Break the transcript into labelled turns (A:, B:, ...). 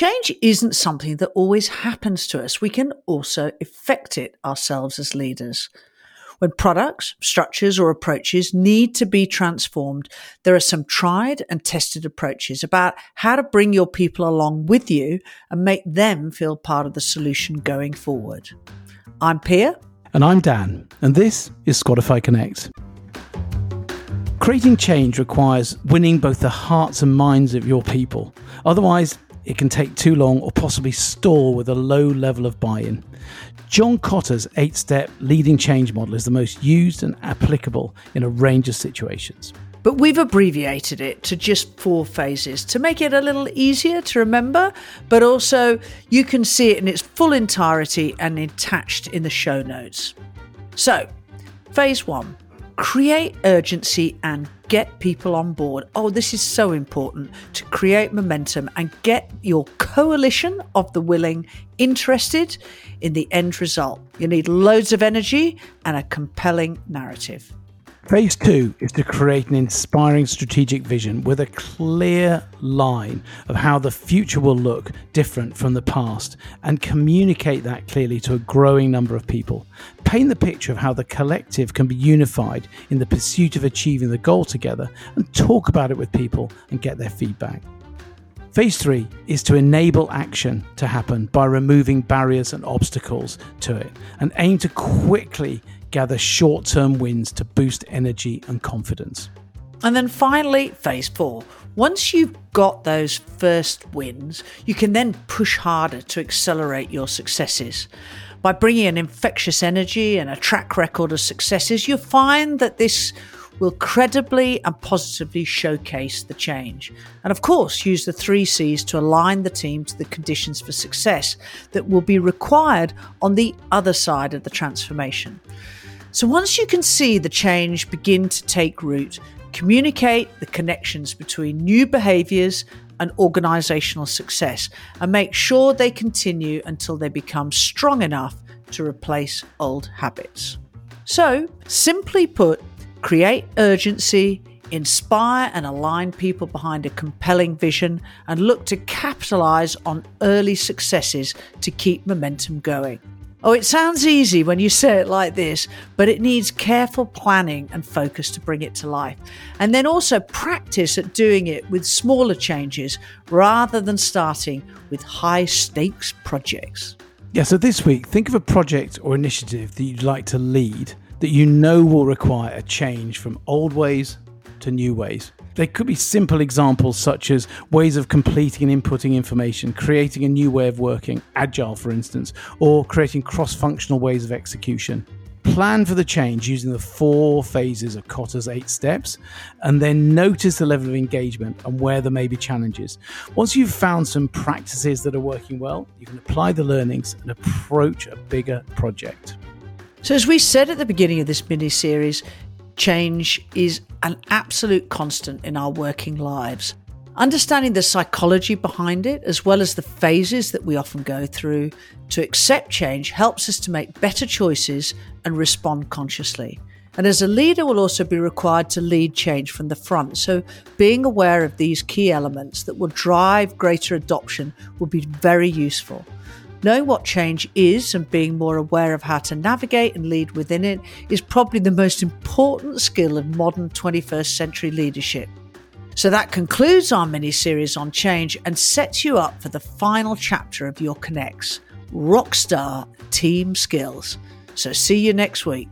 A: Change isn't something that always happens to us. We can also effect it ourselves as leaders. When products, structures, or approaches need to be transformed, there are some tried and tested approaches about how to bring your people along with you and make them feel part of the solution going forward. I'm Pia.
B: And I'm Dan, and this is Spotify Connect. Creating change requires winning both the hearts and minds of your people. Otherwise, it can take too long or possibly stall with a low level of buy in. John Kotter's eight step leading change model is the most used and applicable in a range of situations.
A: But we've abbreviated it to just four phases to make it a little easier to remember, but also you can see it in its full entirety and attached in the show notes. So, phase one create urgency and get people on board. Oh, this is so important to create momentum and get your coalition of the willing interested in the end result. You need loads of energy and a compelling narrative.
B: Phase two is to create an inspiring strategic vision with a clear line of how the future will look different from the past and communicate that clearly to a growing number of people. Paint the picture of how the collective can be unified in the pursuit of achieving the goal together and talk about it with people and get their feedback. Phase three is to enable action to happen by removing barriers and obstacles to it and aim to quickly gather short term wins to boost energy and confidence.
A: And then finally, phase four. Once you've got those first wins, you can then push harder to accelerate your successes. By bringing an infectious energy and a track record of successes, you'll find that this will credibly and positively showcase the change. And of course, use the three C's to align the team to the conditions for success that will be required on the other side of the transformation. So once you can see the change begin to take root, communicate the connections between new behaviors and organizational success and make sure they continue until they become strong enough to replace old habits. So, simply put, create urgency, inspire and align people behind a compelling vision, and look to capitalize on early successes to keep momentum going. Oh, it sounds easy when you say it like this, but it needs careful planning and focus to bring it to life. And then also practice at doing it with smaller changes rather than starting with high stakes projects.
B: Yeah, so this week, think of a project or initiative that you'd like to lead that you know will require a change from old ways to new ways. They could be simple examples such as ways of completing and inputting information, creating a new way of working, agile for instance, or creating cross functional ways of execution. Plan for the change using the four phases of Kotter's eight steps, and then notice the level of engagement and where there may be challenges. Once you've found some practices that are working well, you can apply the learnings and approach a bigger project.
A: So, as we said at the beginning of this mini series, change is an absolute constant in our working lives. Understanding the psychology behind it, as well as the phases that we often go through to accept change, helps us to make better choices and respond consciously. And as a leader, will also be required to lead change from the front. So, being aware of these key elements that will drive greater adoption will be very useful. Knowing what change is and being more aware of how to navigate and lead within it is probably the most important skill of modern 21st century leadership. So that concludes our mini series on change and sets you up for the final chapter of your Connects Rockstar Team Skills. So see you next week.